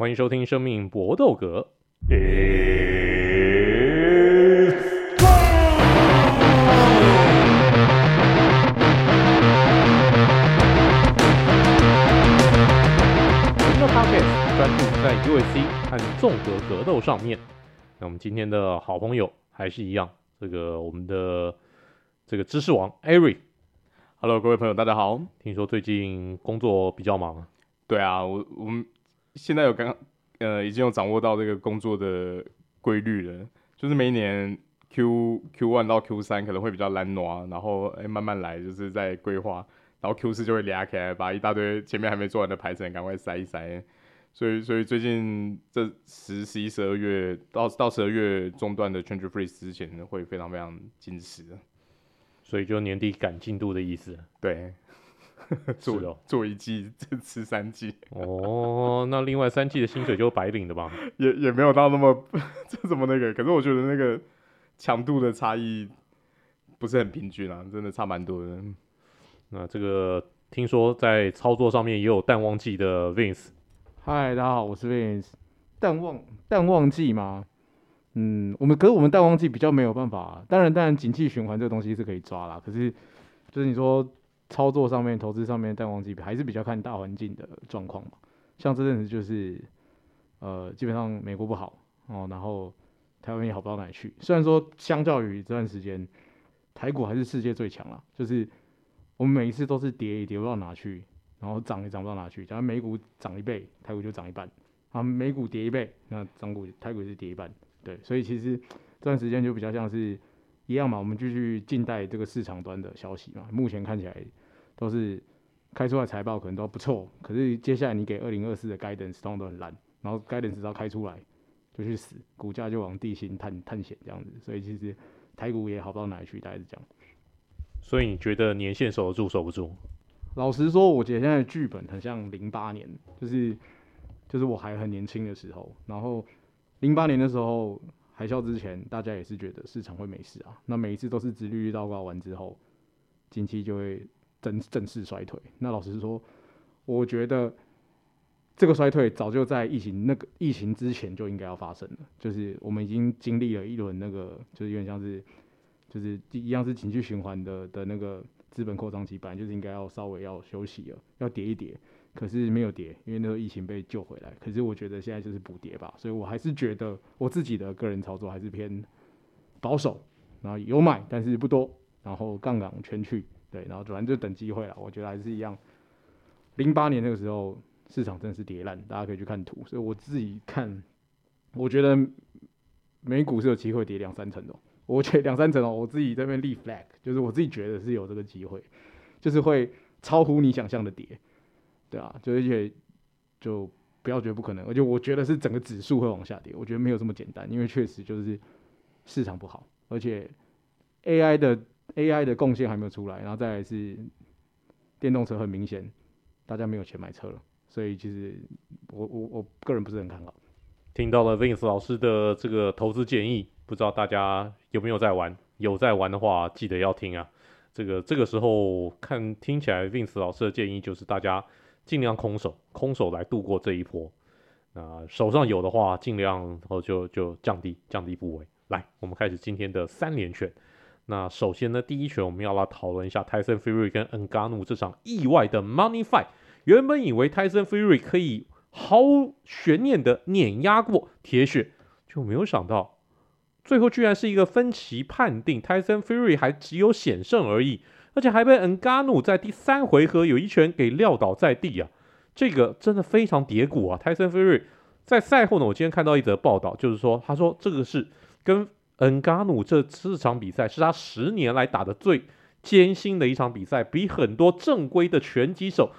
欢迎收听《生命搏斗格》。我们的 Podcast 专注在 UFC 和综合格斗上面。那我们今天的好朋友还是一样，这个我们的这个知识王 Ari。Hello，各位朋友，大家好。听说最近工作比较忙。对啊，我我们现在有刚呃，已经有掌握到这个工作的规律了。就是每一年 Q Q one 到 Q 三可能会比较懒惰，然后哎慢慢来，就是在规划。然后 Q 四就会俩起来，把一大堆前面还没做完的排程赶快塞一塞。所以所以最近这十、十一、十二月到到十二月中段的 Challenger Freeze 之前会非常非常紧实。所以就年底赶进度的意思，对，做哦做一季吃三季哦，那另外三季的薪水就白领的吧？也也没有到那么 这怎么那个，可是我觉得那个强度的差异不是很平均啊，真的差蛮多的。那这个听说在操作上面也有淡旺季的 Vince，嗨，大家好，我是 Vince，淡旺淡旺季吗？嗯，我们可是我们淡旺季比较没有办法，当然当然景气循环这个东西是可以抓啦，可是就是你说操作上面、投资上面淡旺季还是比较看大环境的状况嘛。像这阵子就是呃基本上美国不好哦，然后台湾也好不到哪里去。虽然说相较于这段时间台股还是世界最强啦，就是我们每一次都是跌也跌不到哪去，然后涨也涨不到哪去。假如美股涨一倍，台股就涨一半；啊，美股跌一倍，那涨股台股是跌一半。对，所以其实这段时间就比较像是一样嘛，我们继续静待这个市场端的消息嘛。目前看起来都是开出来财报可能都不错，可是接下来你给二零二四的 guidance 通常都很烂，然后 guidance 只要开出来就去死，股价就往地心探探险这样子。所以其实台股也好不到哪里去，大概是这样。所以你觉得年限守得住守不住？老实说，我觉得现在的剧本很像零八年，就是就是我还很年轻的时候，然后。零八年的时候，海啸之前，大家也是觉得市场会没事啊。那每一次都是殖利率倒挂完之后，经济就会正正式衰退。那老实说，我觉得这个衰退早就在疫情那个疫情之前就应该要发生了。就是我们已经经历了一轮那个，就是有点像是，就是一样是情绪循环的的那个资本扩张期，本来就是应该要稍微要休息了，要跌一跌。可是没有跌，因为那个疫情被救回来。可是我觉得现在就是补跌吧，所以我还是觉得我自己的个人操作还是偏保守，然后有买，但是不多，然后杠杆全去，对，然后反正就等机会了。我觉得还是一样，零八年那个时候市场真的是跌烂，大家可以去看图。所以我自己看，我觉得美股是有机会跌两三成的。我觉得两三成哦，我自己这边立 flag，就是我自己觉得是有这个机会，就是会超乎你想象的跌。对啊，就而且就不要觉得不可能，而且我觉得是整个指数会往下跌，我觉得没有这么简单，因为确实就是市场不好，而且 AI 的 AI 的贡献还没有出来，然后再来是电动车很明显，大家没有钱买车了，所以其实我我我个人不是很看好。听到了 Vince 老师的这个投资建议，不知道大家有没有在玩？有在玩的话，记得要听啊。这个这个时候看听起来 Vince 老师的建议就是大家。尽量空手，空手来度过这一波。那手上有的话，尽量然后就就降低降低部位。来，我们开始今天的三连拳。那首先呢，第一拳我们要来讨论一下 Tyson Fury 跟 Ngannou 这场意外的 Money Fight。原本以为 Tyson Fury 可以毫无悬念的碾压过铁血，就没有想到最后居然是一个分歧判定，Tyson Fury 还只有险胜而已。而且还被恩加努在第三回合有一拳给撂倒在地啊！这个真的非常跌骨啊！泰森·菲瑞在赛后呢，我今天看到一则报道，就是说他说这个是跟恩加努这四场比赛是他十年来打的最艰辛的一场比赛，比很多正规的拳击手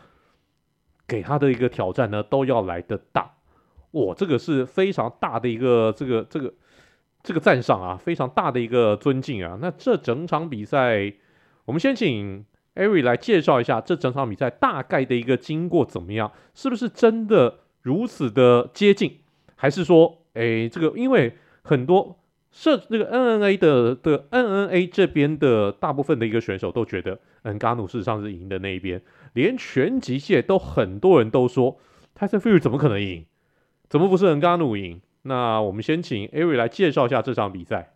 给他的一个挑战呢都要来得大。我，这个是非常大的一个这个这个这个赞赏啊，非常大的一个尊敬啊！那这整场比赛。我们先请 Ari 来介绍一下这整场比赛大概的一个经过怎么样？是不是真的如此的接近？还是说，哎，这个因为很多设这个 NNA 的的 NNA 这边的大部分的一个选手都觉得，恩加努事实上是赢的那一边，连拳击界都很多人都说，泰森菲尔怎么可能赢？怎么不是恩嘎努赢？那我们先请 Ari 来介绍一下这场比赛。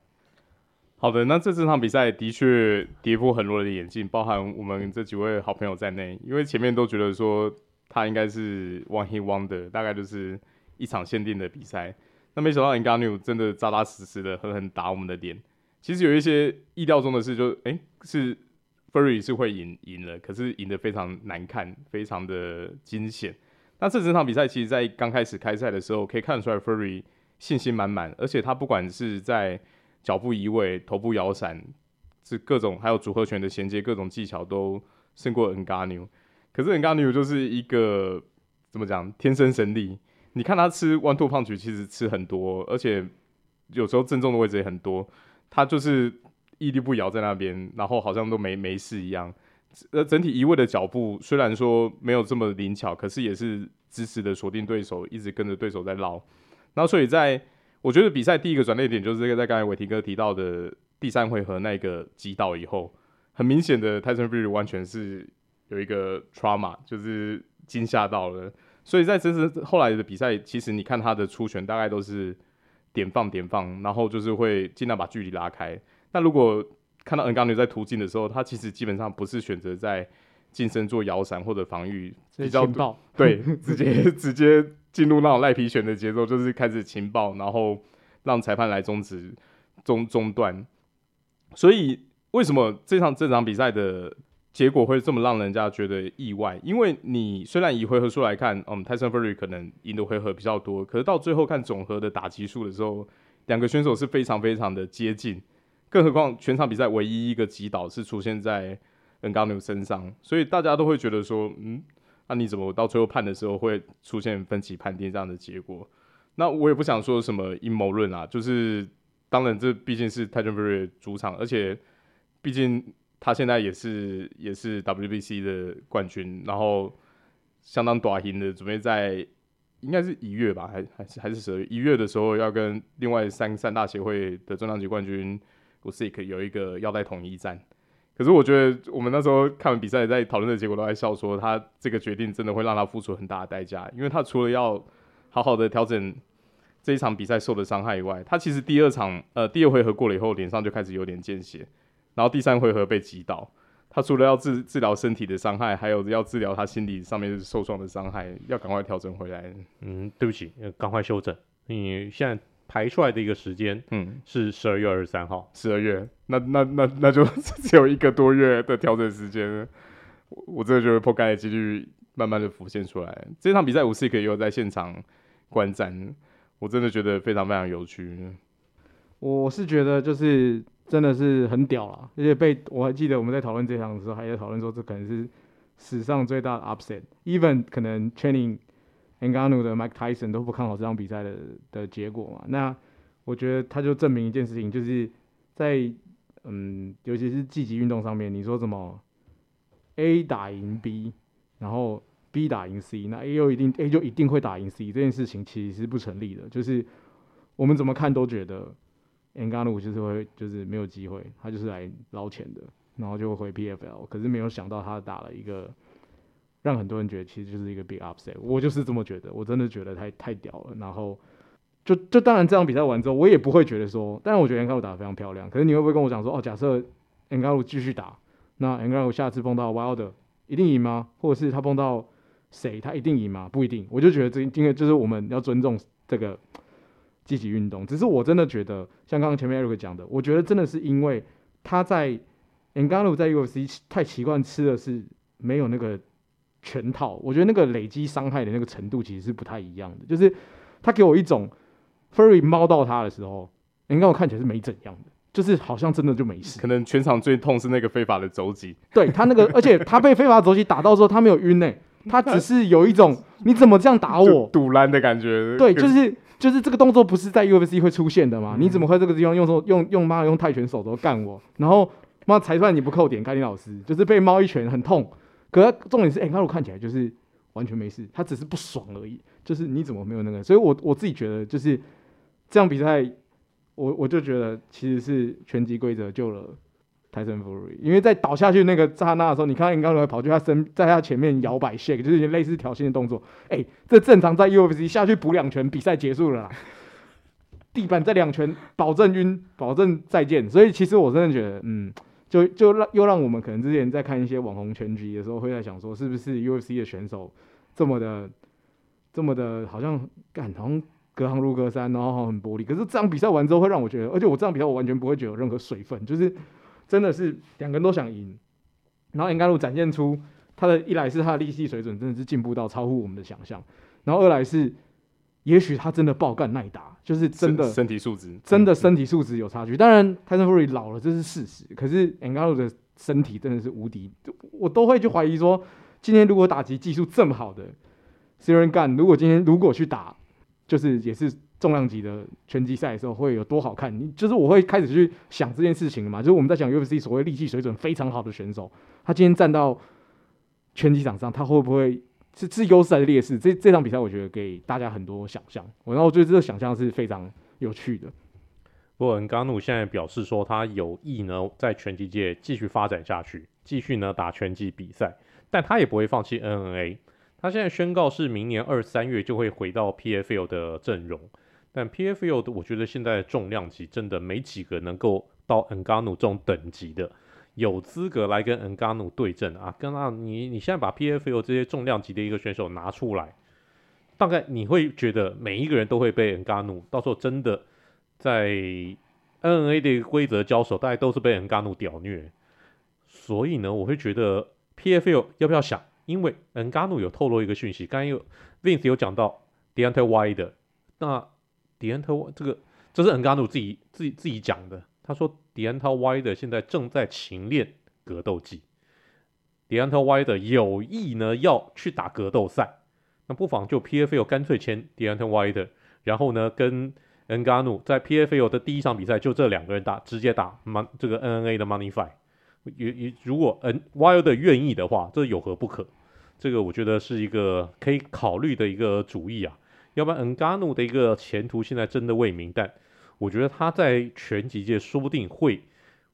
好的，那这这场比赛的确跌破很多人的眼镜，包含我们这几位好朋友在内，因为前面都觉得说他应该是 One Hit Wonder，大概就是一场限定的比赛。那没想到 Ngannou 真的扎扎实实的狠狠打我们的脸。其实有一些意料中的事就，就、欸、哎是 Fury 是会赢赢了，可是赢得非常难看，非常的惊险。那这整场比赛其实，在刚开始开赛的时候，可以看得出来 Fury 信心满满，而且他不管是在脚步移位、头部摇闪，是各种还有组合拳的衔接，各种技巧都胜过 Ngannou。可是 Ngannou 就是一个怎么讲，天生神力。你看他吃 One Two Punch，其实吃很多，而且有时候正中的位置也很多。他就是屹立不摇在那边，然后好像都没没事一样。呃，整体移位的脚步虽然说没有这么灵巧，可是也是支持的锁定对手，一直跟着对手在绕。然后所以在我觉得比赛第一个转捩点就是这个，在刚才伟霆哥提到的第三回合那个击倒以后，很明显的 Tyson Fury 完全是有一个 trauma，就是惊吓到了。所以在真正后来的比赛，其实你看他的出拳大概都是点放点放，然后就是会尽量把距离拉开。那如果看到恩刚牛在突进的时候，他其实基本上不是选择在近身做摇闪或者防御，比较对，直接 直接。进入那种赖皮拳的节奏，就是开始情报，然后让裁判来终止中中断。所以为什么这场这场比赛的结果会这么让人家觉得意外？因为你虽然以回合数来看，嗯，Tyson Fury 可能赢的回合比较多，可是到最后看总和的打击数的时候，两个选手是非常非常的接近。更何况全场比赛唯一一个击倒是出现在 N 高牛身上，所以大家都会觉得说，嗯。那、你怎么到最后判的时候会出现分歧判定这样的结果？那我也不想说什么阴谋论啊，就是当然这毕竟是 Tyson Fury 主场，而且毕竟他现在也是也是 WBC 的冠军，然后相当大型的准备在应该是一月吧，还还是还是十二月一月的时候要跟另外三三大协会的重量级冠军 Usyk 有一个腰带统一战。可是我觉得我们那时候看完比赛，在讨论的结果都在笑说，他这个决定真的会让他付出很大的代价，因为他除了要好好的调整这一场比赛受的伤害以外，他其实第二场呃第二回合过了以后，脸上就开始有点见血，然后第三回合被击倒，他除了要治治疗身体的伤害，还有要治疗他心理上面受创的伤害，要赶快调整回来。嗯，对不起，赶快修整，你现在。排出来的一个时间，嗯，是十二月二十三号。十二月，那那那那就只有一个多月的调整时间。我我真的觉得破盖的几率慢慢的浮现出来。这场比赛，我是可以有在现场观战，我真的觉得非常非常有趣。我是觉得就是真的是很屌啦，而且被我还记得我们在讨论这场的时候，还在讨论说这可能是史上最大的 upset，even 可能 training。Engano 的 Mike Tyson 都不看好这场比赛的的结果嘛？那我觉得他就证明一件事情，就是在嗯，尤其是积极运动上面，你说什么 A 打赢 B，然后 B 打赢 C，那 A 又一定 A 就一定会打赢 C，这件事情其实是不成立的。就是我们怎么看都觉得 Ngannou 就是会就是没有机会，他就是来捞钱的，然后就回 PFL。可是没有想到他打了一个。让很多人觉得其实就是一个 big upset，我就是这么觉得，我真的觉得太太屌了。然后就就当然这场比赛完之后，我也不会觉得说，但是我觉得 Ngannou 打得非常漂亮。可是你会不会跟我讲说，哦，假设 Ngannou 继续打，那 Ngannou 下次碰到 Wild 一定赢吗？或者是他碰到谁他一定赢吗？不一定。我就觉得这因为就是我们要尊重这个积极运动。只是我真的觉得，像刚刚前面 Eric 讲的，我觉得真的是因为他在 Ngannou 在 UFC 太习惯吃的是没有那个。全套，我觉得那个累积伤害的那个程度其实是不太一样的。就是他给我一种 Fury 猫到他的时候，应该我看起来是没怎样的，就是好像真的就没事。可能全场最痛是那个非法的肘击。对他那个，而且他被非法肘击打到之后，他没有晕呢、欸，他只是有一种 你怎么这样打我，堵拦的感觉。对，就是就是这个动作不是在 UFC 会出现的吗？嗯、你怎么会这个地方用手用用妈用泰拳手肘干我？然后妈裁判你不扣点，甘尼老师就是被猫一拳很痛。可是重点是，哎、欸，他看起来就是完全没事，他只是不爽而已。就是你怎么没有那个？所以我我自己觉得，就是这样比赛，我我就觉得其实是拳击规则救了 Tyson Fury，因为在倒下去那个刹那的时候，你看 Ngannou 跑去他身，在他前面摇摆 shake，就是类似挑衅的动作。哎、这正常在 UFC 下去补两拳，比赛结束了啦。地板再两拳，保证晕，保证再见。所以其实我真的觉得，嗯，就就让又让我们可能之前在看一些网红拳击的时候，会在想说，是不是 UFC 的选手这么的，这么的，好像干，好像隔行如隔山，然后很玻璃。可是这场比赛完之后，会让我觉得，而且我这场比赛我完全不会觉得有任何水分，就是真的是两个人都想赢。然后应该路展现出他的一来是他的力气水准真的是进步到超乎我们的想象，然后二来是。也许他真的爆干耐打，就是真的身，身体素质，真的身体素质有差距。当然，Tyson Fury 老了，这是事实。可是 Ngannou 的身体真的是无敌，我都会去怀疑说，今天如果打击技术这么好的 s i r e n g a n 如果今天如果去打，就是也是重量级的拳击赛的时候，会有多好看？你就是我会开始去想这件事情嘛。就是我们在讲 UFC 所谓力气水准非常好的选手，他今天站到拳击场上，他会不会？是是优势还是劣势？这这场比赛我觉得给大家很多想象，然后我觉得这个想象是非常有趣的。不过恩加努现在表示说，他有意呢在拳击界继续发展下去，继续呢打拳击比赛，但他也不会放弃 NNA。他现在宣告是明年二三月就会回到 PFL 的阵容，但 PFL 的我觉得现在重量级真的没几个能够到恩加努这种等级的。有资格来跟恩加努对阵啊！跟啊，你你现在把 PFL 这些重量级的一个选手拿出来，大概你会觉得每一个人都会被恩加努，到时候真的在 N A 的规则交手，大概都是被恩加努屌虐。所以呢，我会觉得 PFL 要不要想？因为恩加努有透露一个讯息，刚刚有 Vince 有讲到 Deontay w i d e 那 Deontay 这个这是恩加努自己自己自己讲的。他说，Deontay 的现在正在勤练格斗技。Deontay 的有意呢要去打格斗赛，那不妨就 PFL 干脆签 Deontay 的然后呢跟恩加努在 PFL 的第一场比赛就这两个人打，直接打 Mon 这个 NNA 的 Money Fight。也也如果嗯，Wild 愿意的话，这有何不可？这个我觉得是一个可以考虑的一个主意啊。要不然恩加努的一个前途现在真的未明，但。我觉得他在拳击界说不定会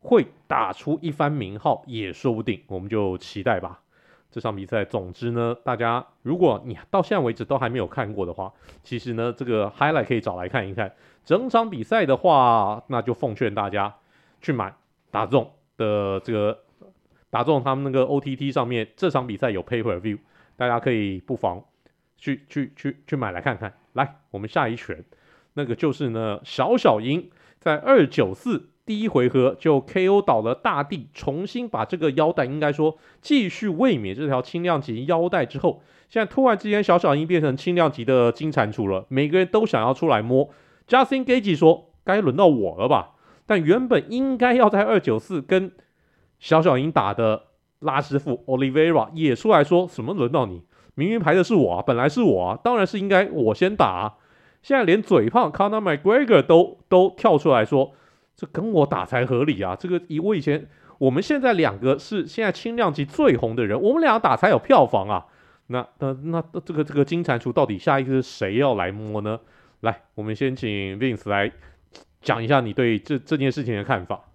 会打出一番名号，也说不定，我们就期待吧。这场比赛，总之呢，大家如果你到现在为止都还没有看过的话，其实呢，这个 highlight 可以找来看一看。整场比赛的话，那就奉劝大家去买打中的这个打中他们那个 OTT 上面这场比赛有 pay per view，大家可以不妨去去去去买来看看。来，我们下一拳。那个就是呢，小小鹰在二九四第一回合就 KO 倒了大地，重新把这个腰带应该说继续卫冕这条轻量级腰带之后，现在突然之间小小鹰变成轻量级的金蟾蜍了，每个人都想要出来摸。Justin Gaethje 说：“该轮到我了吧？”但原本应该要在二九四跟小小鹰打的拉师傅 Olivera 也出来说：“什么轮到你？明明排的是我啊，本来是我啊，当然是应该我先打啊。”现在连嘴胖 Conor McGregor 都都跳出来说，这跟我打才合理啊！这个以我以前，我们现在两个是现在轻量级最红的人，我们俩打才有票房啊！那那那这个这个金蟾蜍到底下一个是谁要来摸呢？来，我们先请 Vince 来讲一下你对这这件事情的看法。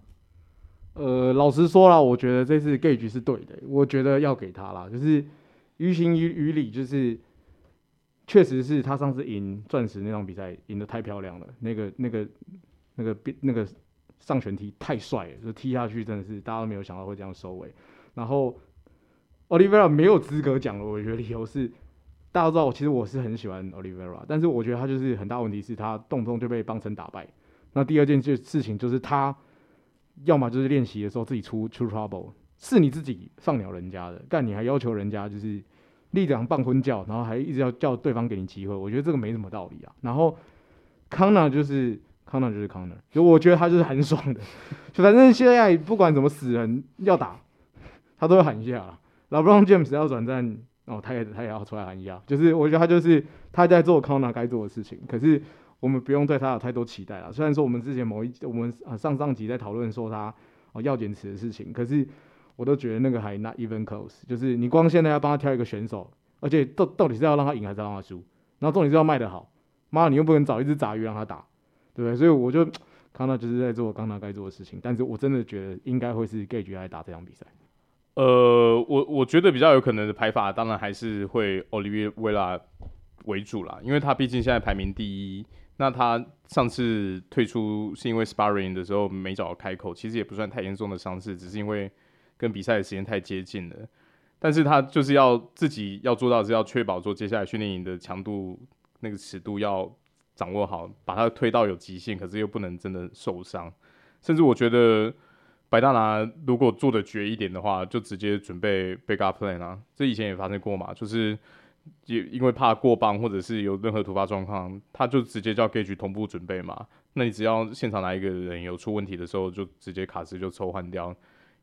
呃，老实说啦，我觉得这次 Gage 是对的，我觉得要给他啦，就是于情于于理，就是。确实是他上次赢钻石那场比赛赢得太漂亮了，那个那个那个那个上旋踢太帅了，就踢下去真的是大家都没有想到会这样收尾。然后，Olivera 没有资格讲了，我觉得理由是大家都知道，其实我是很喜欢 Olivera，但是我觉得他就是很大问题是他动不动就被邦森打败。那第二件就事情就是他要么就是练习的时候自己出出 trouble，是你自己放鸟人家的，但你还要求人家就是。立两棒婚教，然后还一直要叫对方给你机会，我觉得这个没什么道理啊。然后康纳就是康纳就是康纳，就我觉得他就是很爽的，就反正现在不管怎么死人要打，他都会喊一下啦。老布朗詹姆斯要转战，哦，他也他也要出来喊一下。就是我觉得他就是他在做康纳该做的事情，可是我们不用对他有太多期待了。虽然说我们之前某一我们啊上上集在讨论说他哦要减持的事情，可是。我都觉得那个还 not even close，就是你光现在要帮他挑一个选手，而且到到底是要让他赢还是让他输？然后重点是要卖得好，妈，你又不能找一只杂鱼让他打，对不对？所以我就康纳就是在做康纳该做的事情，但是我真的觉得应该会是 Gage 来打这场比赛。呃，我我觉得比较有可能的排法，当然还是会 Oliveira 为主啦，因为他毕竟现在排名第一。那他上次退出是因为 Sparring 的时候没找到开口，其实也不算太严重的伤势，只是因为跟比赛的时间太接近了。但是他就是要自己要做到是要确保说接下来训练营的强度那个尺度要掌握好，把他推到有极限，可是又不能真的受伤。甚至我觉得白大拿如果做的绝一点的话，就直接准备 backup plan 啊，这以前也发生过嘛，就是。也因为怕过磅或者是有任何突发状况，他就直接叫 Gage 同步准备嘛。那你只要现场来一个人有出问题的时候，就直接卡斯就抽换掉。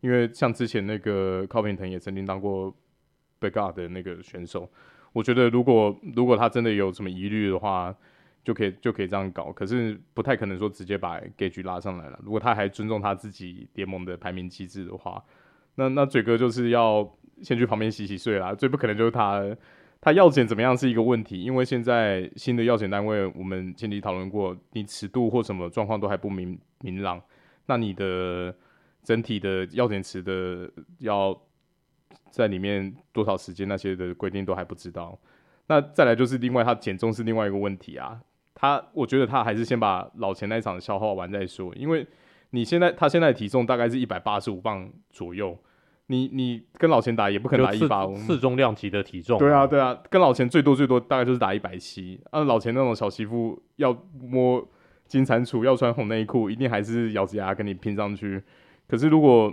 因为像之前那个 Covington 也曾经当过 backup 的那个选手，我觉得如果如果他真的有什么疑虑的话，就可以就可以这样搞。可是不太可能说直接把 Gage 拉上来了。如果他还尊重他自己联盟的排名机制的话，那那嘴哥就是要先去旁边洗洗睡啦。最不可能就是他。他药检怎么样是一个问题，因为现在新的药检单位，我们前期讨论过，你尺度或什么状况都还不明明朗，那你的整体的药检池的要在里面多少时间那些的规定都还不知道。那再来就是另外他减重是另外一个问题啊，他我觉得他还是先把老钱那一场消耗完再说，因为你现在他现在的体重大概是一百八十五磅左右。你你跟老钱打也不可能打一百五，四中量级的体重。对啊对啊，跟老钱最多最多大概就是打一百七。啊，老钱那种小媳妇要摸金蟾蜍，要穿红内裤，一定还是咬着牙跟你拼上去。可是如果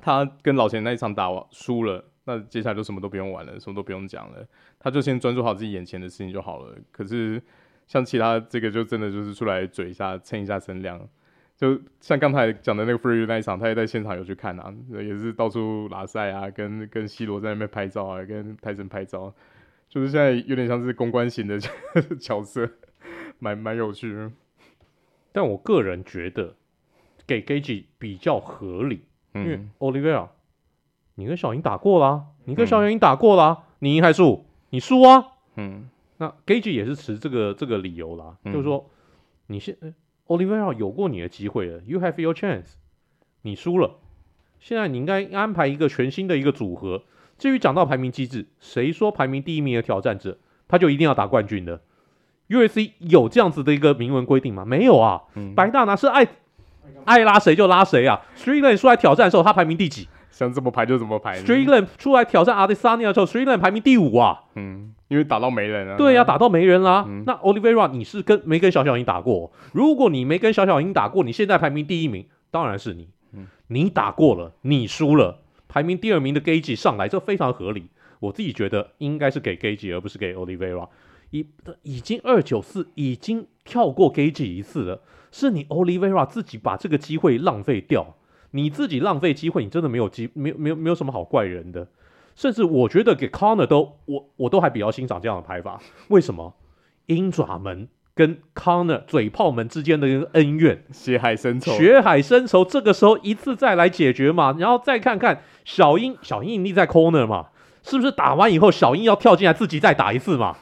他跟老钱那一场打完输了，那接下来就什么都不用玩了，什么都不用讲了，他就先专注好自己眼前的事情就好了。可是像其他这个就真的就是出来嘴一下蹭一下声量。就像刚才讲的那个 Free 那一场，他也在现场有去看啊，也是到处拉赛啊，跟跟 C 罗在那边拍照啊，跟泰森拍照，就是现在有点像是公关型的角色，蛮蛮有趣。但我个人觉得给 Gaethje 比较合理，嗯、因为 Oliveira，你跟小英打过啦，你跟小英打过啦，嗯、你赢还输？你输啊，嗯，那 Gaethje 也是持这个这个理由啦，嗯、就是说你现。Oliveira 有过你的机会了，You have your chance，你输了，现在你应该安排一个全新的一个组合。至于讲到排名机制，谁说排名第一名的挑战者他就一定要打冠军的？U.S.C 有这样子的一个明文规定吗？没有啊，嗯、白大拿是爱爱拉谁就拉谁啊。Strickland 出来挑战的时候，他排名第几？想怎么排就怎么排。Strickland 出来挑战 Adesanya 的时候，Strickland 排名第五啊。嗯。因为打到没人啊，对呀、啊，打到没人啦、啊。嗯、那 Oliveira 你是跟没跟小小鹰打过？如果你没跟小小鹰打过，你现在排名第一名，当然是你。嗯、你打过了，你输了，排名第二名的 Gaethje 上来，这非常合理。我自己觉得应该是给 Gaethje 而不是给 Oliveira。已已经二九四已经跳过 Gaethje 一次了，是你 Oliveira 自己把这个机会浪费掉，你自己浪费机会，你真的没有机，没有没有没有什么好怪人的。甚至我觉得给 Conor 都我我都还比较欣赏这样的排法，为什么？鹰爪门跟 Conor 嘴炮门之间的恩怨，血海深仇，血海深仇，这个时候一次再来解决嘛，然后再看看小鹰，小鹰一定在 Corner 嘛，是不是打完以后小鹰要跳进来自己再打一次嘛？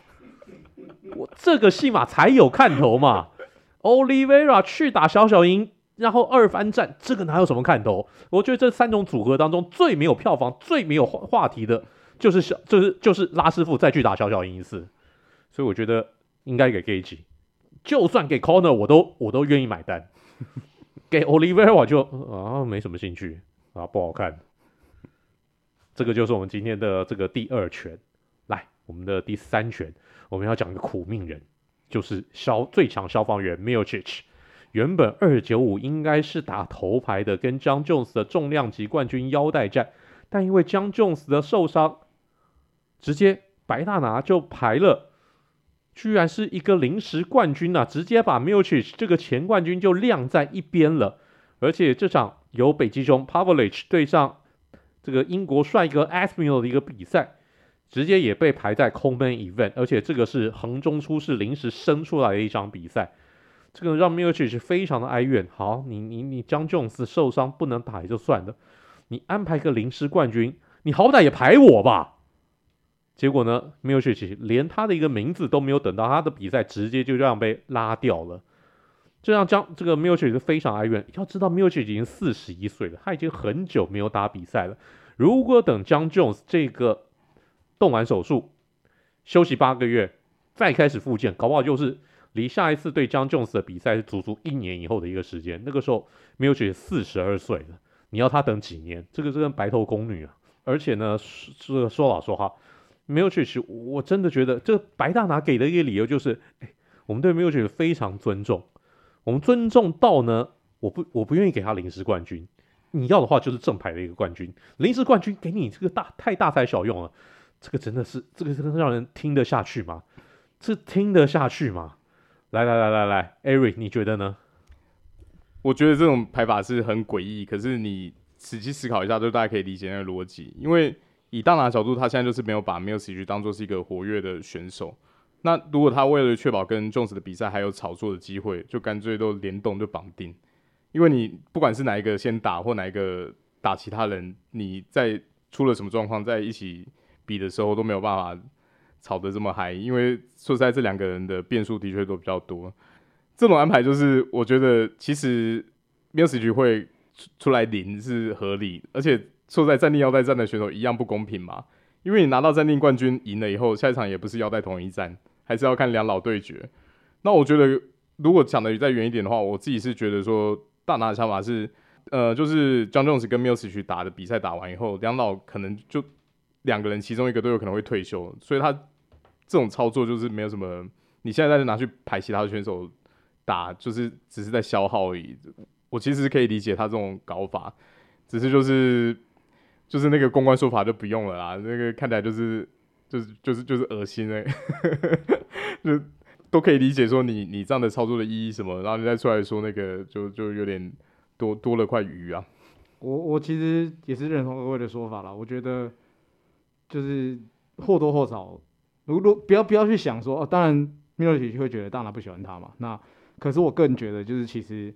我这个戏码才有看头嘛，Oliveira 去打小小鹰。然后二番战，这个哪有什么看头？我觉得这三种组合当中最没有票房、最没有话话题的，就是小，就是就是拉师傅再去打小小鹰一次。所以我觉得应该给 Gaethje，就算给 Corner 我都我都愿意买单。给 Oliveira 我就啊没什么兴趣啊，不好看。这个就是我们今天的这个第二拳。来，我们的第三拳，我们要讲一个苦命人，就是消最强消防员 m i l c h i c h。原本二九五应该是打头牌的，跟 Jon Jones 的重量级冠军腰带战，但因为 Jon Jones 的受伤，直接白大拿就排了，居然是一个临时冠军啊，直接把 m i l c h i c h 这个前冠军就晾在一边了。而且这场由北极熊 Pavlich 对上这个英国帅哥 a s m i l 的一个比赛，直接也被排在 Co-Main Event，而且这个是横中出世临时生出来的一场比赛。这个让 Miocic 非常的哀怨。好，你你你 Jon Jones 受伤不能打也就算了，你安排个临时冠军，你好歹也排我吧。结果呢，Miocic 连他的一个名字都没有等到，他的比赛直接就这样被拉掉了。这让将这个 Milicic 非常哀怨，要知道 Milicic 已经四十一岁了，他已经很久没有打比赛了。如果等 Jon Jones 这个动完手术，休息八个月，再开始复健，搞不好就是离下一次对 Jon Jones 的比赛是足足一年以后的一个时间。那个时候 m i l c h 四十二岁了，你要他等几年？这个是跟白头宫女啊！而且呢，这个说老实话，Milicic 我真的觉得这白大拿给的一个理由就是，哎，我们对 Milicic 非常尊重。我们尊重到呢，我不我不愿意给他临时冠军，你要的话就是正牌的一个冠军，临时冠军给你这个大太大材小用了，这个真的是这个真的让人听得下去吗？这听得下去吗？来来来来来，Eric 你觉得呢？我觉得这种排法是很诡异，可是你仔细思考一下，就大家可以理解那个逻辑，因为以大拿角度，他现在就是没有把 Milicic 当做是一个活跃的选手。那如果他为了确保跟 Jones 的比赛还有炒作的机会，就干脆都联动就绑定，因为你不管是哪一个先打或哪一个打其他人，你在出了什么状况，在一起比的时候都没有办法吵得这么嗨，因为说实在，这两个人的变数的确都比较多。这种安排就是我觉得其实 Milicic 会出来领是合理，而且说在，暂定腰带战的选手一样不公平嘛，因为你拿到暂定冠军赢了以后，下一场也不是腰带统一战。还是要看两老对决。那我觉得，如果讲的再远一点的话，我自己是觉得说，大拿的想法是，呃，就是 Jon Jones 跟 Milicic 去打的比赛打完以后，两老可能就两个人其中一个都有可能会退休，所以他这种操作就是没有什么，你现在再拿去排其他的选手打，就是只是在消耗而已。我其实可以理解他这种搞法，只是就是就是那个公关说法就不用了啦，那个看起来就是。就是就是就是恶心哎、欸，就都可以理解说你你这样的操作的意义什么，然后你再出来说那个就就有点多多了块鱼啊。我我其实也是认同各位的说法啦，我觉得就是或多或少，如果不要不要去想说哦，当然 Milicic 会觉得大拿不喜欢他嘛，那可是我个人觉得就是其实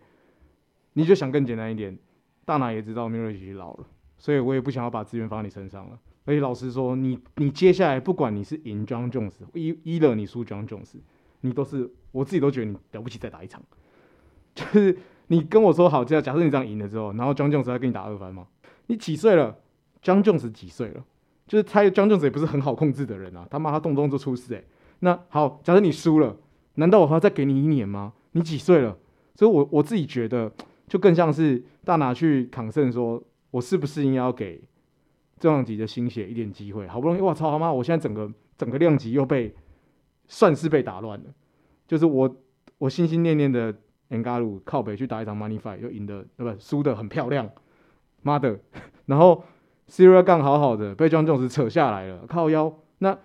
你就想更简单一点，大拿也知道 Milicic 老了，所以我也不想要把资源放在你身上了。所以老实说，你你接下来不管你是赢 John Jones，一一了你输 John Jones，你都是我自己都觉得你了不起，再打一场。就是你跟我说好，这样假设你这样赢了之后，然后 John Jones 要跟你打二番吗？你几岁了？John Jones 几岁了？就是他 Jon Jones 也不是很好控制的人啊，他妈他动不动就出事诶、那好，假设你输了，难道我还要再给你一年吗？你几岁了？所以我我自己觉得，就更像是大拿去扛胜，说我是不是应该要给？重量级的新血一点机会，好不容易，我操他妈！我现在整个整个量级又被算是被打乱了，就是我我心心念念的 Ngannou 靠北去打一场 Money Fight 又赢得，对不？输的很漂亮，妈的！然后 Ciryl Gane 好好的被 John Jones 扯下来了，靠腰，那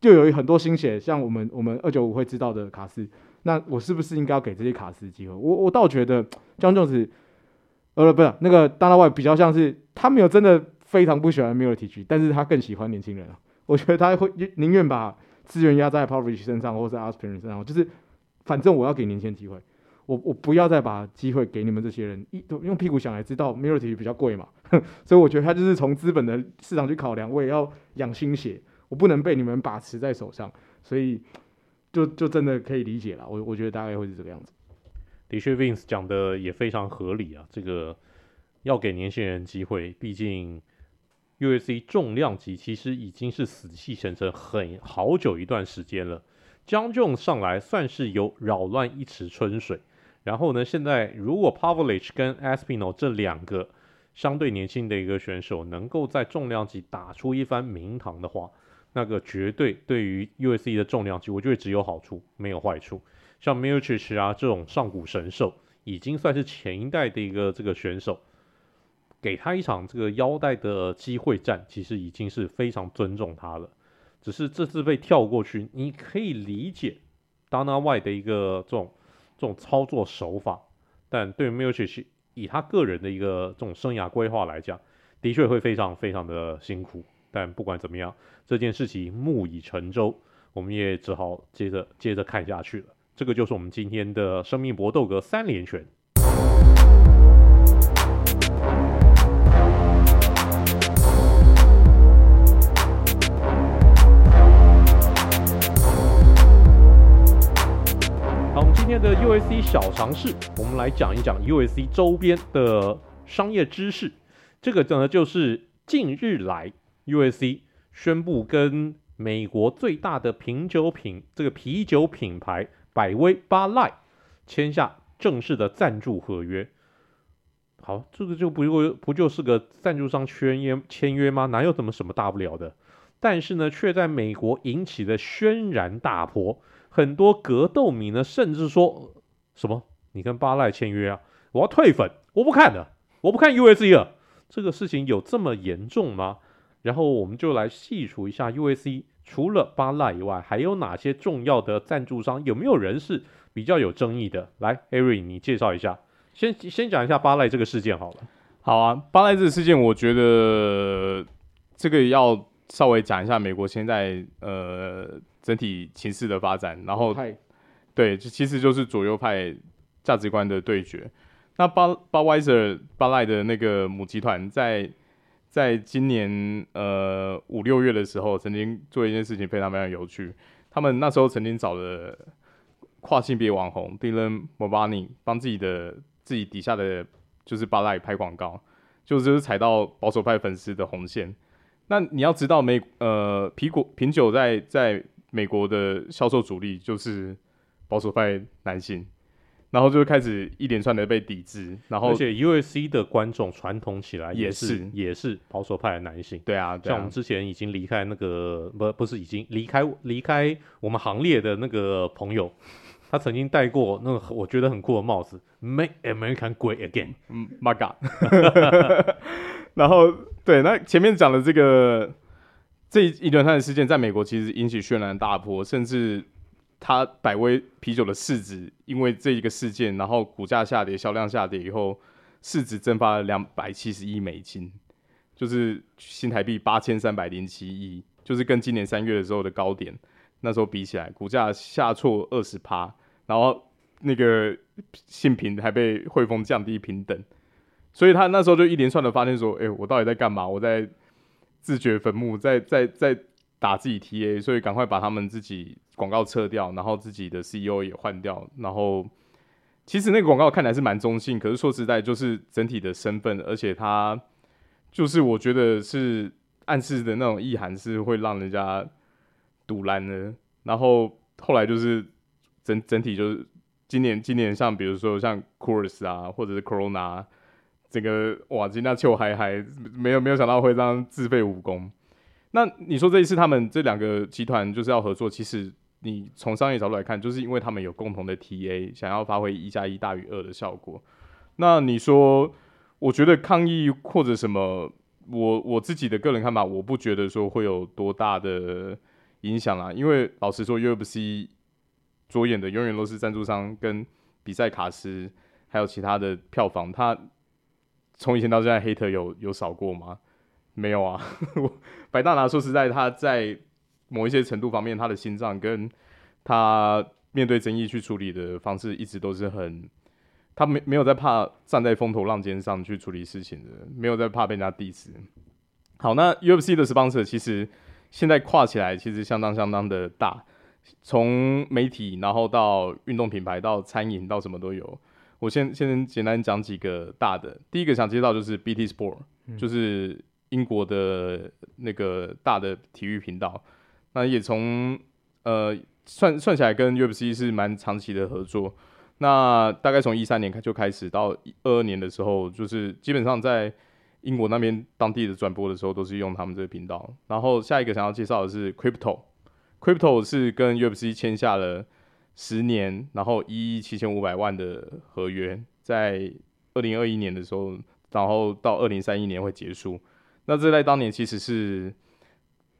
就有很多新血，像我们我们二九五会知道的卡斯，那我是不是应该要给这些卡斯机会？我我倒觉得 John Jones，呃，不是那个 Dana White 比较像是他没有真的。非常不喜欢 Milicic，但是他更喜欢年轻人啊。我觉得他会宁愿把资源压在 Pavrich 身上，或者在 Aspinall 身上，就是反正我要给年轻人机会，我我不要再把机会给你们这些人。一用屁股想也知道 Milicic 比较贵嘛，所以我觉得他就是从资本的市场去考量，我也要养心血，我不能被你们把持在手上，所以就就真的可以理解了。我我觉得大概会是这个样子。的确，Vince 讲的也非常合理啊，这个要给年轻人机会，毕竟。UFC 重量级其实已经是死气沉沉很好久一段时间了，Jon Jones 上来算是有扰乱一池春水。然后呢，现在如果 Pavlovich 跟 Aspinall 这两个相对年轻的一个选手能够在重量级打出一番名堂的话，那个绝对对于 UFC 的重量级，我觉得只有好处没有坏处。像 Miocic 啊这种上古神兽，已经算是前一代的一个这个选手。给他一场这个腰带的机会战，其实已经是非常尊重他了。只是这次被跳过去，你可以理解 Dana White 的一个这种这种操作手法，但对 Miocic 以他个人的一个这种生涯规划来讲，的确会非常非常的辛苦。但不管怎么样，这件事情木已成舟，我们也只好接着接着看下去了。这个就是我们今天的生命搏斗格三连拳。的 USC 小尝试，我们来讲一讲 USC 周边的商业知识。这个呢，就是近日来 USC 宣布跟美国最大的品酒品这个啤酒品牌百威巴赖签下正式的赞助合约。好，这个就不就不就是个赞助商签约签约吗？哪有怎么什么大不了的？但是呢，却在美国引起了轩然大波。很多格斗迷呢，甚至说什么：“你跟巴赖签约啊？我要退粉，我不看了，我不看 USC 了。”这个事情有这么严重吗？然后我们就来细数一下 USC 除了巴赖以外，还有哪些重要的赞助商？有没有人是比较有争议的？来，Ari，你介绍一下。先先讲一下巴赖这个事件好了。好啊，巴赖这个事件，我觉得这个要稍微讲一下美国现在呃。整体情势的发展，然后对，就其实就是左右派价值观的对决。那巴巴威瑟巴赖的那个母集团，在在今年呃五六月的时候，曾经做一件事情非常非常有趣。他们那时候曾经找了跨性别网红 Dylan Mulvaney 帮自己的自己底下的就是巴赖拍广告，就就是踩到保守派粉丝的红线。那你要知道美呃啤果品酒在在美国的销售主力就是保守派男性，然后就开始一连串的被抵制，然后而且 USC 的观众传统起来也是也是，保守派的男性，对啊，对啊，像我们之前已经离开那个不不是已经离开离开我们行列的那个朋友，他曾经戴过那个我觉得很酷的帽子，Make America Great Again，嗯，My God，然后对，那前面讲的这个。这一连串的事件在美国其实引起轩然大波，甚至他百威啤酒的市值因为这一个事件，然后股价下跌、销量下跌以后，市值蒸发了两百七十亿美金，就是新台币八千三百零七亿，就是跟今年三月的时候的高点那时候比起来，股价下挫二十趴，然后那个信评还被汇丰降低平等，所以他那时候就一连串的发现说：“哎、我到底在干嘛？我在。”自掘坟墓，在在在打自己 TA，所以赶快把他们自己广告撤掉，然后自己的 CEO 也换掉。然后其实那个广告看起来是蛮中性，可是说实在，就是整体的身份，而且他就是我觉得是暗示的那种意涵是会让人家堵烂的。然后后来就是整整体就是今年今年像比如说像 Coors 啊，或者是 Corona。整个哇，今天秋还还没有没有想到会这样自废武功。那你说这一次他们这两个集团就是要合作，其实你从商业角度来看，就是因为他们有共同的 TA，想要发挥一加一大于二的效果。那你说，我觉得抗议或者什么，我我自己的个人看法，我不觉得说会有多大的影响啦。因为老实说，UFC 着眼的永远都是赞助商跟比赛卡司，还有其他的票房，它。从以前到现在，黑特有有少过吗？没有啊。白大拿说实在，他在某一些程度方面，他的心脏跟他面对争议去处理的方式，一直都是很，他没没有在怕站在风头浪尖上去处理事情的，没有在怕被人家 diss。好，那 UFC 的 sponsor 其实现在跨起来其实相当相当的大，从媒体，然后到运动品牌，到餐饮，到什么都有。我先先简单讲几个大的，第一个想介绍就是 BT Sport，嗯，就是英国的那个大的体育频道，那也从呃算算起来跟 UFC 是蛮长期的合作，那大概从一三年开就开始到二二年的时候，就是基本上在英国那边当地的转播的时候都是用他们这个频道，然后下一个想要介绍的是 Crypto，Crypto 是跟 UFC 签下了。十年，然后一亿七千五百万的合约，在二零二一年的时候，然后到二零三一年会结束。那这在当年其实是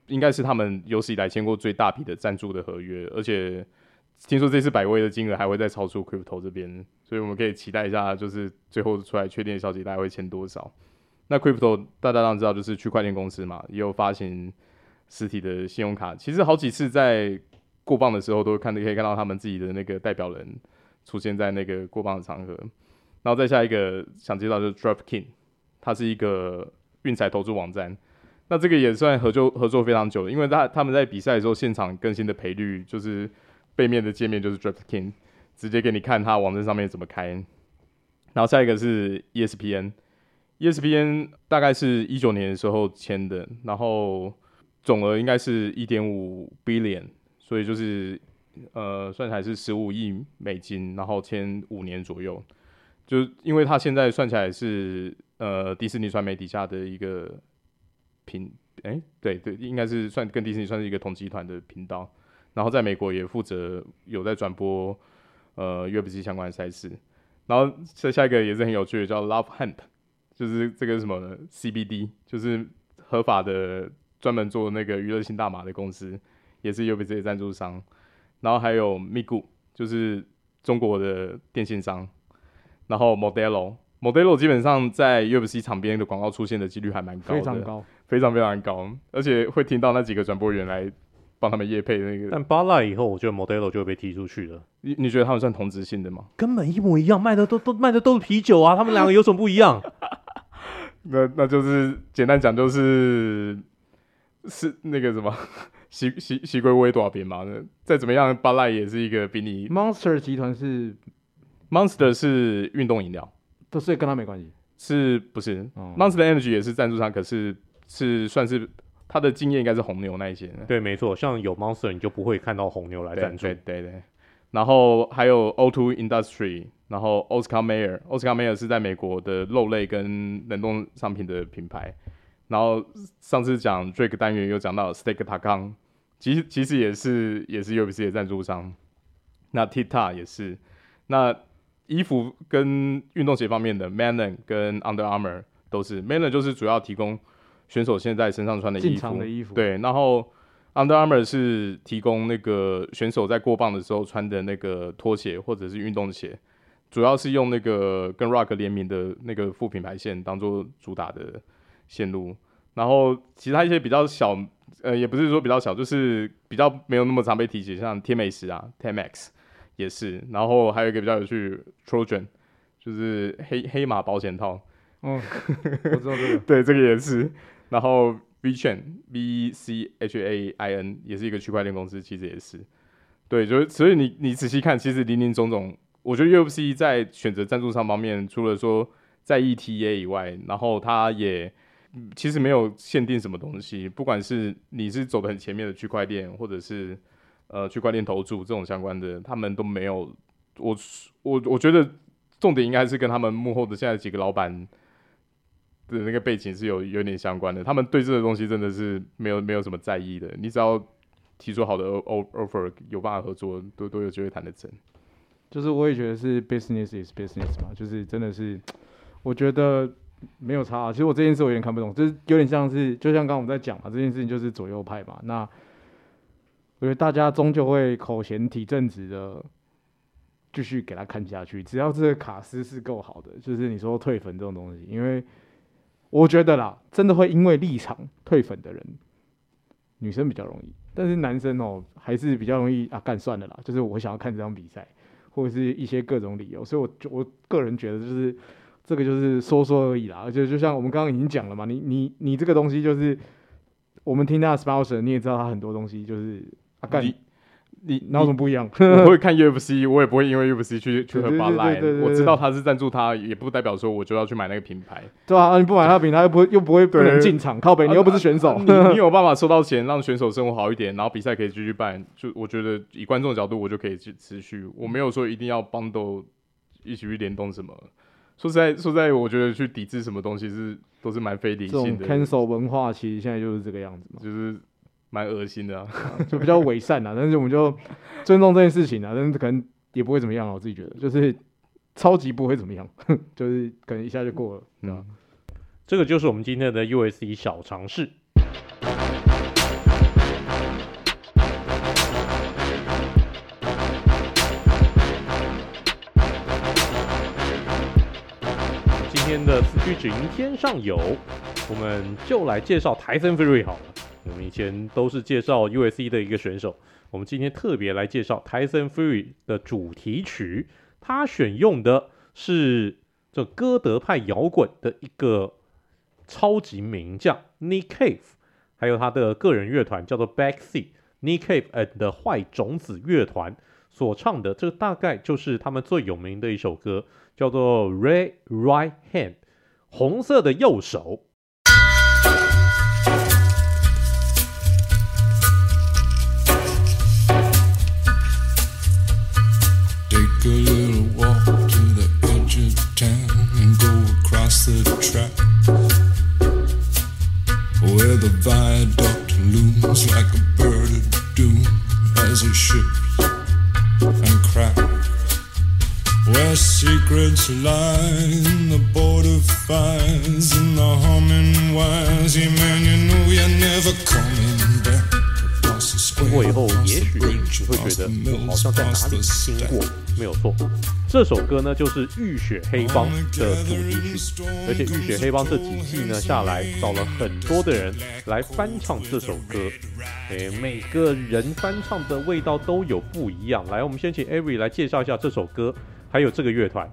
应该是他们有史以来签过最大笔的赞助的合约，而且听说这次百威的金额还会再超出 Crypto 这边，所以我们可以期待一下，就是最后出来确定的消息大概会签多少。那 Crypto 大家当知道，就是区块链公司嘛，也有发行实体的信用卡，其实好几次在。过磅的时候都会看，可以看到他们自己的那个代表人出现在那个过磅的场合。然后再下一个想介绍就是 DraftKings，它是一个运彩投注网站。那这个也算合作合作非常久了，因为他他们在比赛的时候现场更新的赔率就是背面的界面就是 DraftKings，直接给你看他网站上面怎么开。然后下一个是 ESPN，ESPN 大概是一九年的时候签的，然后总额应该是一点五 billion，所以就是呃算起来是十五亿美金，然后签五年左右。就因为他现在算起来是呃迪士尼传媒底下的一个频，哎、对对，应该是算跟迪士尼算是一个同集团的频道。然后在美国也负责有在转播呃 UFC 相关的赛事，然后下下一个也是很有趣的，叫 Love Hemp，就是这个什么 CBD，就是合法的专门做那个娱乐性大麻的公司，也是 UFC 的赞助商。然后还有 Migu，就是中国的电信商。然后 Modelo，Modelo 基本上在 UFC 场边的广告出现的几率还蛮高的，非常高，非常非常高，而且会听到那几个转播员来。帮他们夜配那个，但 Bud Light 以后，我觉得 Modelo 就会被踢出去了。你你觉得他们算同质性的吗？根本一模一样，卖的都都卖的都是啤酒啊，他们两个有什么不一样？那那就是简单讲，就是是那个什么，西西西归微多少边嘛？那再怎么样，Bud Light 也是一个比你 Monster 集团是 Monster 是运动饮料，都是跟他没关系，是不是、嗯、？Monster Energy 也是赞助商，可是是算是。他的经验应该是红牛那一些，对，没错，像有 Monster 你就不会看到红牛来赞助，对对对。然后还有 O2 Industry，然后 Oscar Mayer，Oscar Mayer 是在美国的肉类跟冷冻商品的品牌。然后上次讲 Drake 单元有讲到 Steak Tarkon，其实其实也是也是 UFC 的赞助商。那 Tita 也是。那衣服跟运动鞋方面的 Manon 跟 Under Armour 都是，Manon 就是主要提供。选手现在身上穿的衣服，的衣服对，然后 Under Armour 是提供那个选手在过磅的时候穿的那个拖鞋或者是运动鞋，主要是用那个跟 Rock 联名的那个副品牌线当做主打的线路，然后其他一些比较小，呃，也不是说比较小，就是比较没有那么常被提起，像天美时啊，Timex 也是，然后还有一个比较有趣，Trojan 就是黑黑马保险套，嗯，我知道这个，对，这个也是。然后 VeChain V C H A I N 也是一个区块链公司，其实也是，对，就是所以你你仔细看，其实林林总总，我觉得 UFC 在选择赞助商方面，除了说在 ETA 以外，然后它也其实没有限定什么东西，不管是你是走得很前面的区块链，或者是呃区块链投注这种相关的，他们都没有。我我我觉得重点应该是跟他们幕后的现在几个老板。的那个背景是有有点相关的，他们对这个东西真的是没有没有什么在意的。你只要提出好的 offer，有办法合作，都都有机会谈得成。就是我也觉得是 business is business 嘛，就是真的是，我觉得没有差啊。其实我这件事我有点看不懂，就是有点像是，就像刚刚我们在讲嘛，这件事情就是左右派嘛。那我觉得大家终究会口嫌体正直的继续给他看下去，只要这个卡斯是够好的，就是你说退粉这种东西，因为。我觉得啦，真的会因为立场退粉的人，女生比较容易，但是男生哦，还是比较容易啊，干算了啦，就是我想要看这场比赛，或者是一些各种理由，所以我就我个人觉得就是这个就是说说而已啦，而且就像我们刚刚已经讲了嘛，你你你这个东西就是我们听他的 sponsor，你也知道他很多东西就是啊干。你哪有什么不一样？我会 看 UFC，我也不会因为 UFC 去去喝 Bud Light。我知道他是赞助他，也不代表说我就要去买那个品牌。对啊，你不买他品牌又不又不会不能进场靠北，你又不是选手，你你 有办法收到钱，让选手生活好一点，然后比赛可以继续办。就我觉得以观众的角度，我就可以去持续。我没有说一定要 bundle 一起去联动什么。说实在，说实在，我觉得去抵制什么东西是都是蛮非理性的。cancel 文化其实现在就是这个样子嘛，就是。蛮恶心的啊，就比较伪善啊，但是我们就尊重这件事情啊，但是可能也不会怎么样啊，我自己觉得就是超级不会怎么样，就是可能一下就过了，嗯，这个就是我们今天的 USC 小常识。的四驱只赢天上有，我们就来介绍 Tyson Fury 好了。我们以前都是介绍 UFC 的一个选手，我们今天特别来介绍 Tyson Fury 的主题曲，他选用的是这哥德派摇滚的一个超级名将 Nick Cave，还有他的个人乐团叫做 Backseat Nick Cave and 的坏种子乐团。所唱的，这大概就是他们最有名的一首歌，叫做《Red Right Hand》，红色的右手。听过以后，也许你会觉得我好像在哪里听过，没有错。这首歌呢，就是《浴血黑帮》的主题曲，而且《浴血黑帮》这几季呢下来，找了很多的人来翻唱这首歌。诶，每个人翻唱的味道都有不一样。来，我们先请 Avery 来介绍一下这首歌，还有这个乐团。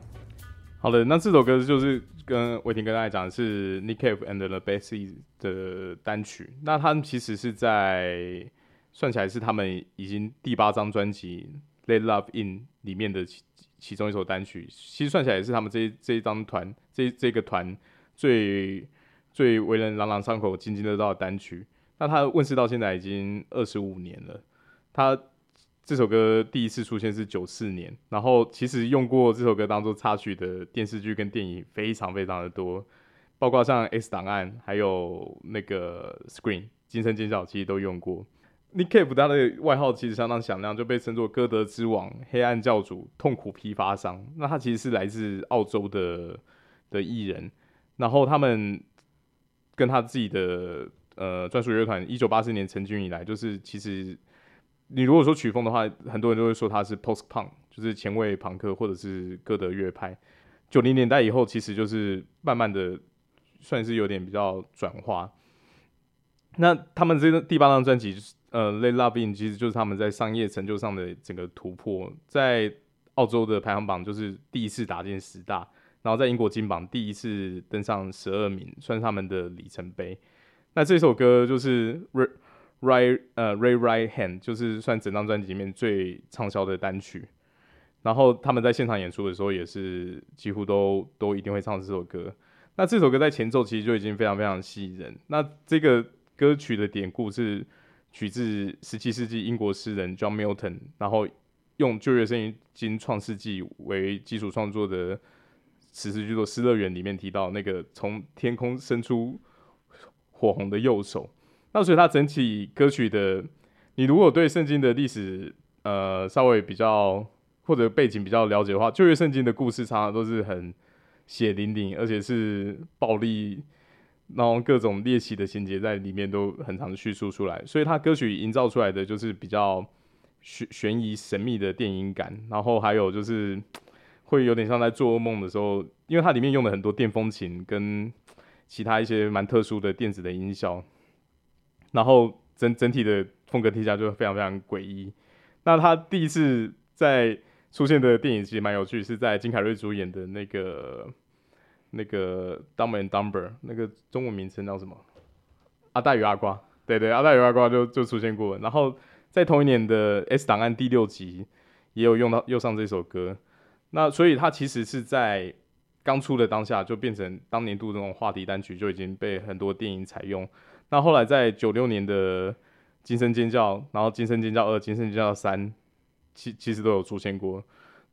好的，那这首歌就是跟伟霆跟大家讲的是 Nick Cave and the Bad Seeds 的单曲。那他们其实是在算起来是他们已经第八张专辑《Let Love In》里面的其其中一首单曲。其实算起来也是他们这这一张团这这个团最最为人朗朗上口、津津乐道的单曲。那他问世到现在已经二十五年了，他。这首歌第一次出现是九四年，然后其实用过这首歌当做插曲的电视剧跟电影非常非常的多，包括像《X 档案》还有那个《Scream》惊声尖叫，其实都用过。Nick Cave 他的外号其实相当响亮，就被称作“歌德之王”、“黑暗教主”、“痛苦批发商”。那他其实是来自澳洲的的艺人，然后他们跟他自己的呃专属乐团，一九八四年成军以来，就是其实。你如果说曲风的话，很多人都会说他是 post punk，就是前卫朋克或者是歌德乐派。九零年代以后，其实就是慢慢的算是有点比较转化。那他们这个第八张专辑，呃，Let Love In，其实就是他们在商业成就上的整个突破，在澳洲的排行榜就是第一次打进十大，然后在英国金榜第一次登上十二名，算是他们的里程碑。那这首歌就是。Right，呃，Ray，Right Hand，就是算整张专辑里面最畅销的单曲。然后他们在现场演出的时候，也是几乎都都一定会唱这首歌。那这首歌在前奏其实就已经非常非常吸引人。那这个歌曲的典故是取自十七世纪英国诗人 John Milton，然后用旧约圣经创世纪为基础创作的史诗巨作《失乐园》里面提到那个从天空伸出火红的右手。那所以它整体歌曲的，你如果对圣经的历史呃稍微比较或者背景比较了解的话，旧约圣经的故事常常都是很血淋淋，而且是暴力，然后各种猎奇的情节在里面都很常叙述出来。所以它歌曲营造出来的就是比较悬悬疑神秘的电影感，然后还有就是会有点像在做噩梦的时候，因为它里面用了很多电风琴跟其他一些蛮特殊的电子的音效。然后整整体的风格听起来就非常非常诡异。那他第一次在出现的电影其实蛮有趣，是在金凯瑞主演的那个那个《Dumb and Dumber》，那个中文名称叫什么？阿大与阿瓜。对对，阿大与阿瓜就就出现过。然后在同一年的《S 档案》第六集也有用到用上这首歌。那所以他其实是在刚出的当下就变成当年度这种话题单曲，就已经被很多电影采用。那后来在九六年的《惊声尖叫》，然后《惊声尖叫二》、《惊声尖叫三》，其其实都有出现过。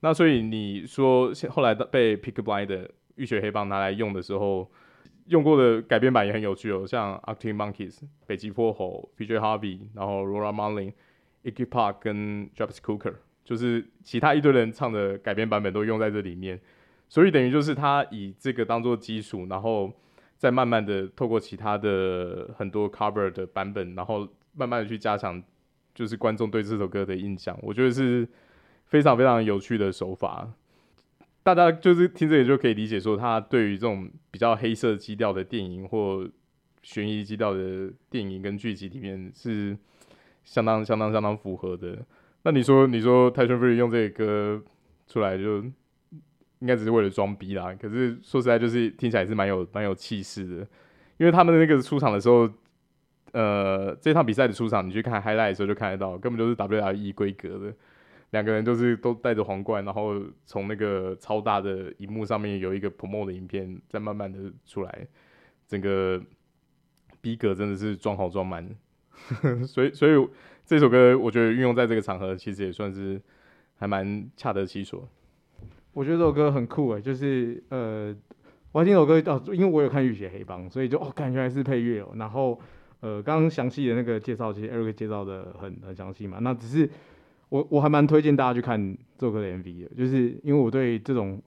那所以你说后来被 Pick Blind 的浴血黑帮拿来用的时候，用过的改编版也很有趣哦，像 Arctic Monkeys、北极泼猴、PJ Harvey，然后 Laura Marling、Iggy Pop 跟 Jarvis Cooker 就是其他一堆人唱的改编版本都用在这里面。所以等于就是他以这个当做基础，然后。再慢慢的透过其他的很多 cover 的版本，然后慢慢的去加强，就是观众对这首歌的印象，我觉得是非常非常有趣的手法。大家就是听这里就可以理解说，他对于这种比较黑色基调的电影或悬疑基调的电影跟剧集里面是相当相当相当符合的。那你说你说泰森·费瑞用这个歌出来就？应该只是为了装逼啦，可是说实在，就是听起来是蛮有蛮有气势的。因为他们那个出场的时候，呃，这场比赛的出场，你去看 highlight 的时候就看得到，根本就是 WWE 规格的。两个人就是都戴着皇冠，然后从那个超大的荧幕上面有一个 promo 的影片在慢慢的出来，整个逼格真的是装好装满，所以所以这首歌我觉得运用在这个场合其实也算是还蛮恰得其所。我觉得这首歌很酷诶，就是呃，我还听这首歌哦，因为我有看《浴血黑帮》，所以就哦，感觉还是配乐哦。然后呃，刚刚详细的那个介绍，其实 Eric 介绍的很很详细嘛。那只是我我还蛮推荐大家去看这首歌的 MV 的，就是因为我对这种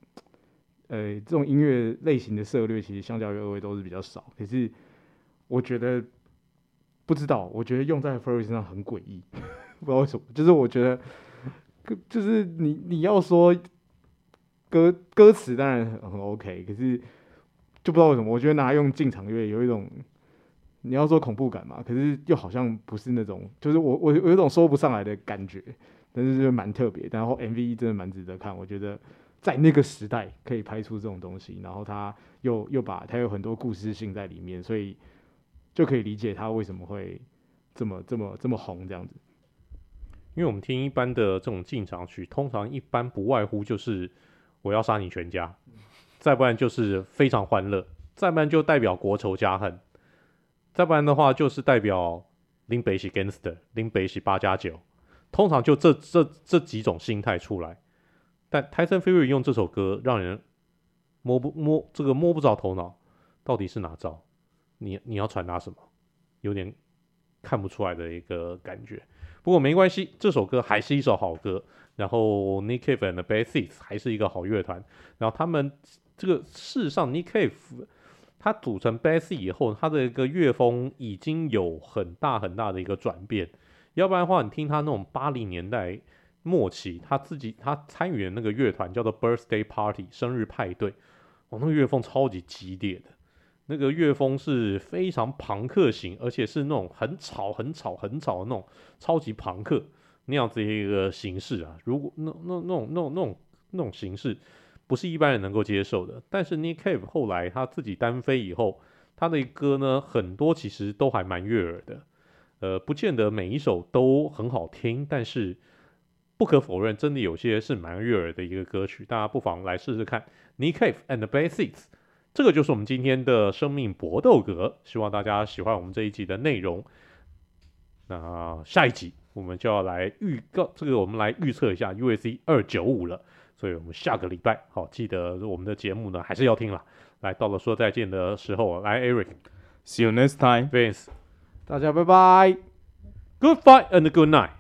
呃这种音乐类型的涉猎，其实相较于二位都是比较少。可是我觉得不知道，我觉得用在 Furry 身上很诡异，不知道为什么。就是我觉得，就是你你要说。歌歌词当然很很 OK，可是就不知道为什么，我觉得拿用进场乐有一种你要说恐怖感嘛，可是又好像不是那种，就是我我有一种说不上来的感觉，但是就蛮特别。然后 MV 真的蛮值得看，我觉得在那个时代可以拍出这种东西，然后他又又把他有很多故事性在里面，所以就可以理解他为什么会这么这么这么红这样子。因为我们听一般的这种进场曲，通常一般不外乎就是。我要杀你全家，再不然就是非常欢乐，再不然就代表国仇家恨，再不然的话就是代表林北喜 gangster，林北喜八加九，通常就这这这几种心态出来。但 Tyson Fury 用这首歌让人摸不摸这个摸不着头脑，到底是哪招？你你要传达什么？有点看不出来的一个感觉。不过没关系，这首歌还是一首好歌。然后 Nick Cave and the Bad Seeds 还是一个好乐团。然后他们这个事实上，Nick Cave 他组成 Bad Seeds 以后，他的一个乐风已经有很大很大的一个转变。要不然的话，你听他那种八零年代末期，他自己他参与的那个乐团叫做 Birthday Party 生日派对，哦，那个乐风超级激烈的，那个乐风是非常朋克型，而且是那种很吵、很吵、很吵的那种超级朋克。那样子一个形式啊，如果那那那种那种那种那种形式，不是一般人能够接受的。但是 Nick Cave 后来他自己单飞以后，他的歌呢，很多其实都还蛮悦耳的，呃，不见得每一首都很好听，但是不可否认，真的有些是蛮悦耳的一个歌曲，大家不妨来试试看。Nick Cave and the Bad Seeds，这个就是我们今天的生命搏斗格，希望大家喜欢我们这一集的内容。那下一集。我们就要来预告这个，我们来预测一下 UAC 二九五了，所以我们下个礼拜好记得我们的节目呢还是要听了。来到了说再见的时候，来 Eric，See you next time，Vince，大家拜拜，Good fight and good night。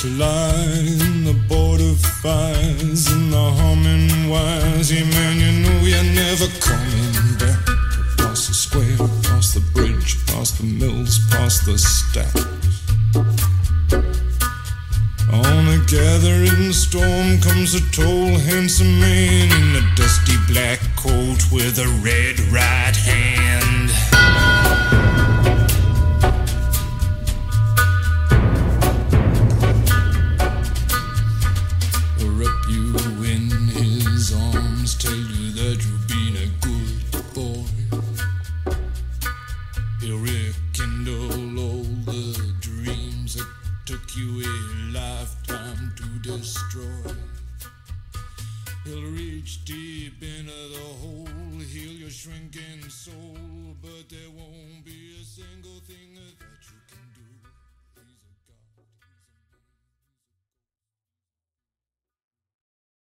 to love.